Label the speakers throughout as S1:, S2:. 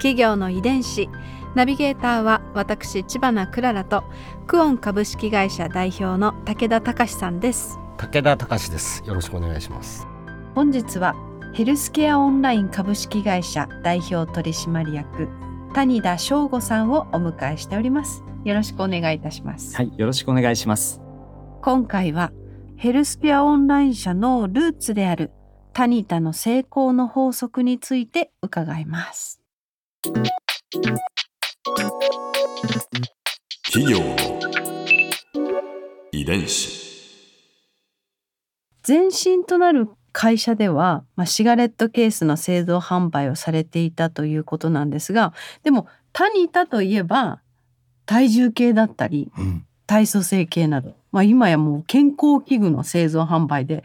S1: 企業の遺伝子。ナビゲーターは私千葉なクララとクオン株式会社代表の武田隆さんです。
S2: 武田隆です。よろしくお願いします。
S1: 本日はヘルスケアオンライン株式会社代表取締役谷田翔吾さんをお迎えしております。よろしくお願いいたします。
S3: はい、よろしくお願いします。
S1: 今回はヘルスケアオンライン社のルーツであるタニタの成功の法則について伺います
S4: 企業の遺伝子。
S1: 前身となる会社では、まあ、シガレットケースの製造販売をされていたということなんですがでもタニタといえば体重計だったり
S2: うん
S1: 体組成計など、まあ、今やもう健康器具の製造販売で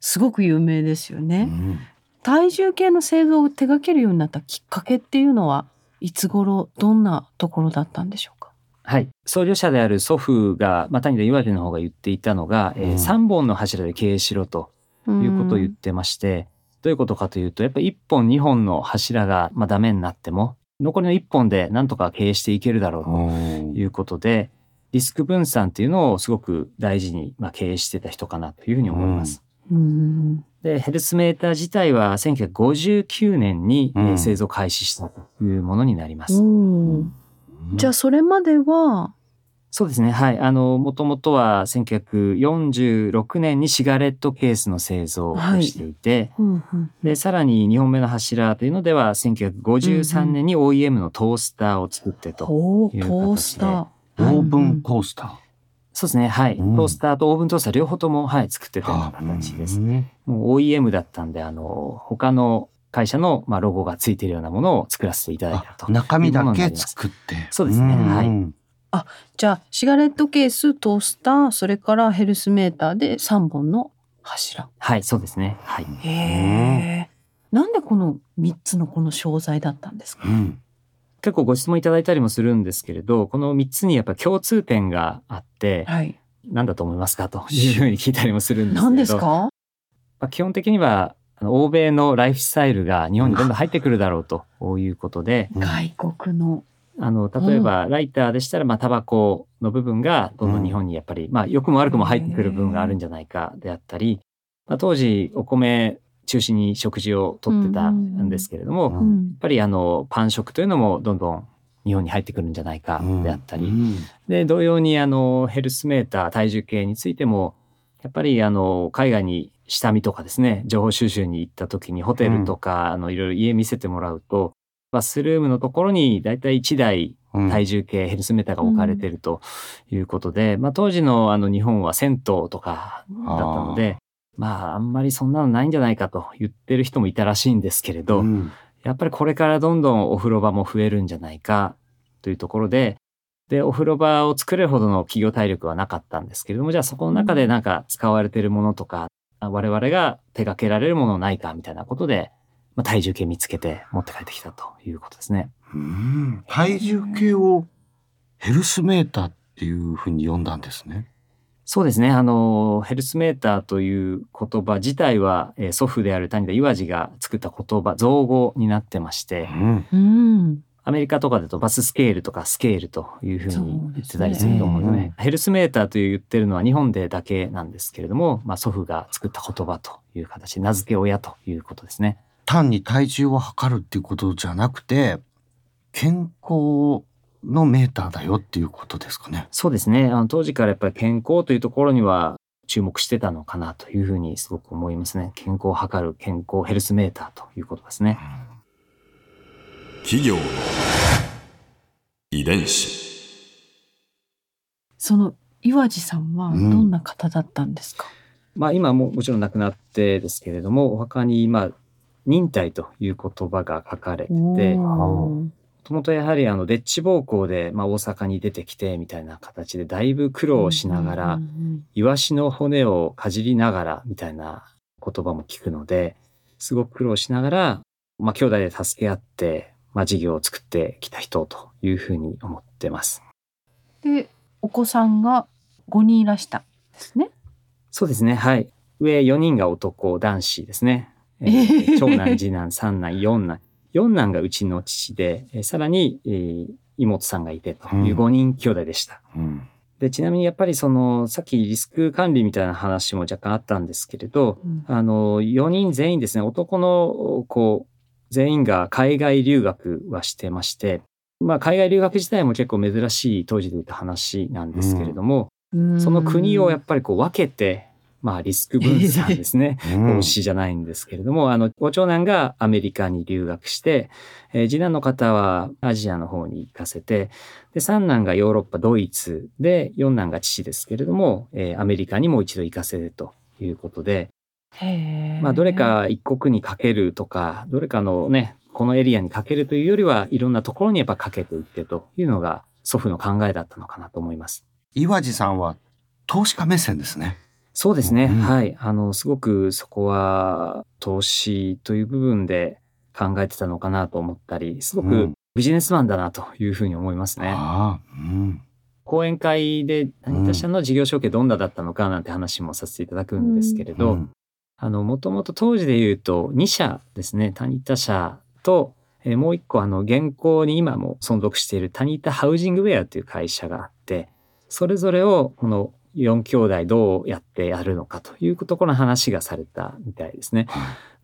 S1: すごく有名ですよ
S2: う
S1: ね。
S2: ん
S1: 体重計の製造を手掛けるようになったきっかけっていうのはいつ頃どんなところだったんでしょうか？
S3: はい。創業者である祖父が、まあ、谷田岩手の方が言っていたのが、え
S2: うん。
S3: ー、3本の柱で経営しろということを言ってまして、どういうことかというと、やっぱり1本2本の柱が、まあ、ダメになっても、残りの1本でなんとか経営していけるだろうということで、リスク分散っていうのをすごく大事に、まあ、経営してた人かなというふうに思います。
S1: うん
S3: で、ヘルスメーター自体は1959年に、製造開始したというものになります。
S1: うんじゃあそれまでは？
S3: そうですね。はい。あの、もともとは1946年にシガレットケースの製造をしていて、
S1: うんうん
S3: で、さらに2本目の柱というのでは、1953年に OEM のトースターを作ってと。いう形で
S1: ースター。
S2: オーブントースタ
S3: そうですね。はい。
S2: うん
S3: トースターとオーブントースター両方とも、はい、作ってたような
S2: ー
S3: 形です。
S2: うん
S3: もう OEM だったんで、あの、他の会社の、まあ、ロゴがついているようなものを作らせていただいたと。
S2: あ中身だけ作って
S3: そうですねはい
S2: うん
S1: じゃあシガレットケーストースターそれからヘルスメーターで3本の柱。
S3: はい、そうですね。はい。
S1: へえ。なんでこの3つのこの商材だったんですか？
S2: うん
S3: 結構ご質問いただいたりもするんですけれど、この3つにやっぱ共通点があって、
S1: はい。
S3: 何だと思いますか？と いうふうに聞いたりもするんですけれど。
S1: 何ですか？
S3: まあ、基本的には、欧米のライフスタイルが日本にどんどん入ってくるだろうということで、
S1: 外国の。
S3: あの、例えばライターでしたら、まあ、タバコの部分がどんどん日本にやっぱり、まあ、良くも悪くも入ってくる部分があるんじゃないかであったり、まあ、当時お米中心に食事をとってたんですけれども、やっ
S2: うん。
S1: うん。
S3: ぱりあの、パン食というのもどんどん日本に入ってくるんじゃないかであったり、
S2: うん。
S3: で、同様にあの、ヘルスメーター、体重計についても、やっぱりあの、海外に下見とかですね、情報収集に行った時にホテルとか、あの、いろいろ家見せてもらうと、バスルームのところにだいたい1台
S2: うん。
S3: 体重計、ヘルスメーターが置かれているということで、まあ当時のあの日本は銭湯とかだったので、まああんまりそんなのないんじゃないかと言ってる人もいたらしいんですけれど、
S2: うん
S3: やっぱりこれからどんどんお風呂場も増えるんじゃないかというところで、で、お風呂場を作れるほどの企業体力はなかったんですけれども、じゃあそこの中でなんか使われているものとか、我々が手掛けられるものないかみたいなことで、まあ、体重計見つけて持って帰ってきたということですね。
S2: うん体重計をヘルスメーターっていうふうに呼んだんですね。
S3: そうですね。あの、ヘルスメーターという言葉自体は、えー祖父である谷田岩治が作った言葉、造語になってまして、
S2: うん
S1: うん。
S3: アメリカとかだとバススケールとかスケールというふうに言ってたりすると思うので、
S2: そうですね
S3: ヘルスメーターという言ってるのは日本でだけなんですけれども、まあ、祖父が作った言葉という形、名付け親ということですね。
S2: 単に体重を測るっていうことじゃなくて健康のメーターだよっていうことですかね。
S3: そうですね。あの当時からやっぱり健康というところには注目してたのかなというふうにすごく思いますね。健康を測る健康ヘルスメーターということですね。
S4: 企業の遺伝子
S1: その岩地さんはどんな方だったんですか、
S3: まあ今ももちろん亡くなってですけれども、お墓にまあ忍耐という言葉が書かれてて、ともとやはりあのデッチ暴行で、まあ、大阪に出てきてみたいな形でだいぶ苦労しながら、イワシの骨をかじりながらみたいな言葉も聞くのですごく苦労しながら、まあ、兄弟で助け合って、まあ、事業を作ってきた人というふうに思ってます。
S5: うんでお子さんが5人いらしたんですね。
S3: そうですね。はい。上4人が男男子ですね、えー
S5: えー
S3: 長男次男三男四男四男がうちの父で、えーさらに、えー妹さんがいてという5人兄弟でした。
S2: うん。
S3: でちなみにやっぱりそのさっきリスク管理みたいな話も若干あったんですけれど、
S5: うん。
S3: あの4人全員ですね男の子全員が海外留学はしてまして、まあ、海外留学自体も結構珍しい当時で言った話なんですけれども、その国をやっぱりこう分けて、まあ、リスク分散ですね
S2: うん
S3: 投資じゃないんですけれども、あの、ご長男がアメリカに留学して、えー次男の方はアジアの方に行かせて、で、三男がヨーロッパ、ドイツで、四男が父ですけれども、えーアメリカにも一度行かせるということで、まあ、どれか一国にかけるとか、どれかのね、このエリアにかけるというよりは、いろんなところにやっぱかけていってというのが祖父の考えだったのかなと思います。
S2: 岩地さんは投資家目線ですね。
S3: そうですね。
S2: うん
S3: はい。あの、すごくそこは投資という部分で考えてたのかなと思ったり、すごく
S2: うん
S3: ビジネスマンだなというふうに思いますね。
S2: うん。
S3: 講演会で谷田社の事業承継どんなだったのかなんて話もさせていただくんですけれど、
S2: うん
S3: あの、もともと当時で言うと2社ですね、タニタ社と、えーもう一個あの、現行に今も存続しているタニタハウジングウェアという会社があって、それぞれをこの4兄弟どうやってやるのかというところの話がされたみたいですね。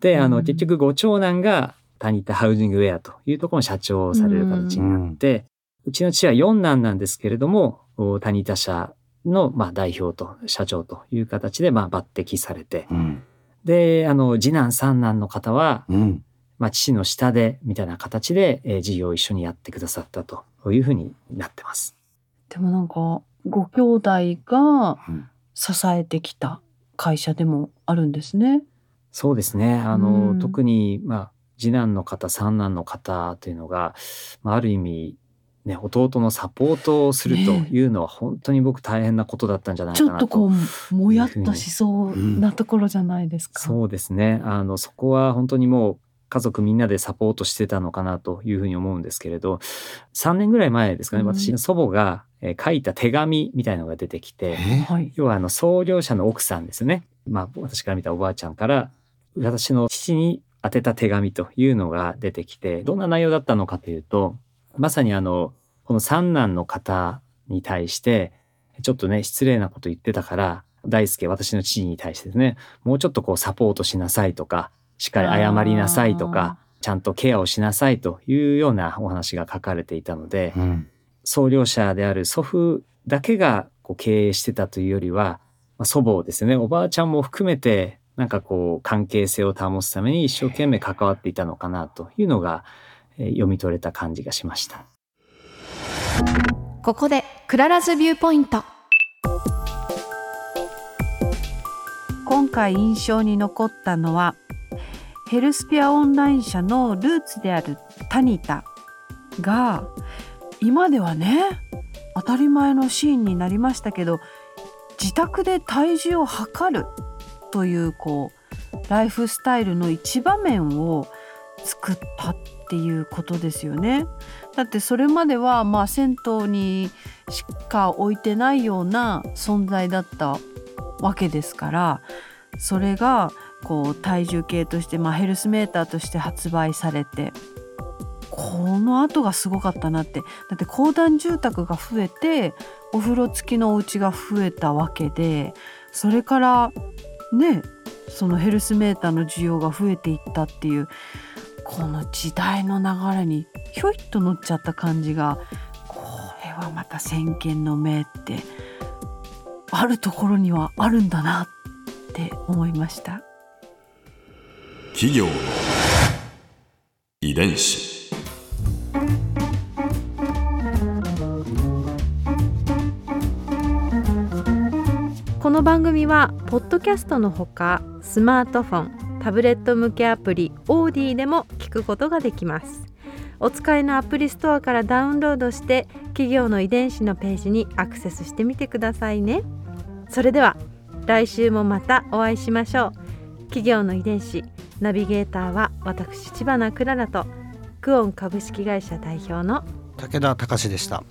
S3: で、あの、
S5: うん
S3: 結局ご長男がタニタハウジングウェアというところの社長をされる形になって、うちの父は四男なんですけれども、おタニタ社の、まあ、代表と社長という形で、まあ、抜擢されて、
S2: うん。
S3: で、あの、次男三男の方は、
S2: うん。
S3: まあ、父の下で、みたいな形で、えー事業を一緒にやってくださったというふうになってます。
S5: でもなんかご兄弟が
S2: うん
S5: 支えてきた会社でもあるんですね。
S3: そうですね。あの、
S5: うん
S3: 特に、まあ、次男の方、三男の方というのが、まあ、ある意味、ね、弟のサポートをするというのは本当に僕大変なことだったんじゃない
S5: ち
S3: かなと。
S5: ょっとこうもやっとしそうなところじゃないですか。
S3: そうですね。あの、そこは本当にもう家族みんなでサポートしてたのかなというふうに思うんですけれど、3年ぐらい前ですかね、
S5: うん
S3: 私の祖母が、えー書いた手紙みたいのが出てきて。要はあの創業者の奥さんですね。まあ私から見たおばあちゃんから私の父に宛てた手紙というのが出てきて、どんな内容だったのかというと、まさにあの、この三男の方に対して、ちょっとね、失礼なこと言ってたから、大輔、私の父に対してですね、もうちょっとこうサポートしなさいとか、しっかり謝りなさいとか、ちゃんとケアをしなさいというようなお話が書かれていたので、
S2: うん。
S3: 創業者である祖父だけがこう経営してたというよりは、まあ、祖母ですね、おばあちゃんも含めて、なんかこう関係性を保つために一生懸命関わっていたのかなというのが、えー読み取れた感じがしました。
S1: ここで Clara's Viewpoint
S5: 今回印象に残ったのはヘルスペアオンライン社のルーツであるタニタが今ではね当たり前のシーンになりましたけど自宅で体重を測るというこうライフスタイルの一場面を作ったっていうことですよね。だってそれまではまあ銭湯にしか置いてないような存在だったわけですからそれがこう体重計として、まあ、ヘルスメーターとして発売されてこの後がすごかったなってだって公団住宅が増えてお風呂付きのお家が増えたわけでそれからねそのヘルスメーターの需要が増えていったっていうこの時代の流れにひょいっと乗っちゃった感じがこれはまた先見の明ってあるところにはあるんだなって思いました。
S4: 企業の遺伝子。
S1: この番組はポッドキャストのほかスマートフォンタブレット向けアプリオーディでも聞くことができます。お使いのアプリストアからダウンロードして企業の遺伝子のページにアクセスしてみてくださいね。それでは来週もまたお会いしましょう。企業の遺伝子ナビゲーターは私千葉なクララとクオン株式会社代表の
S2: 武田隆でした。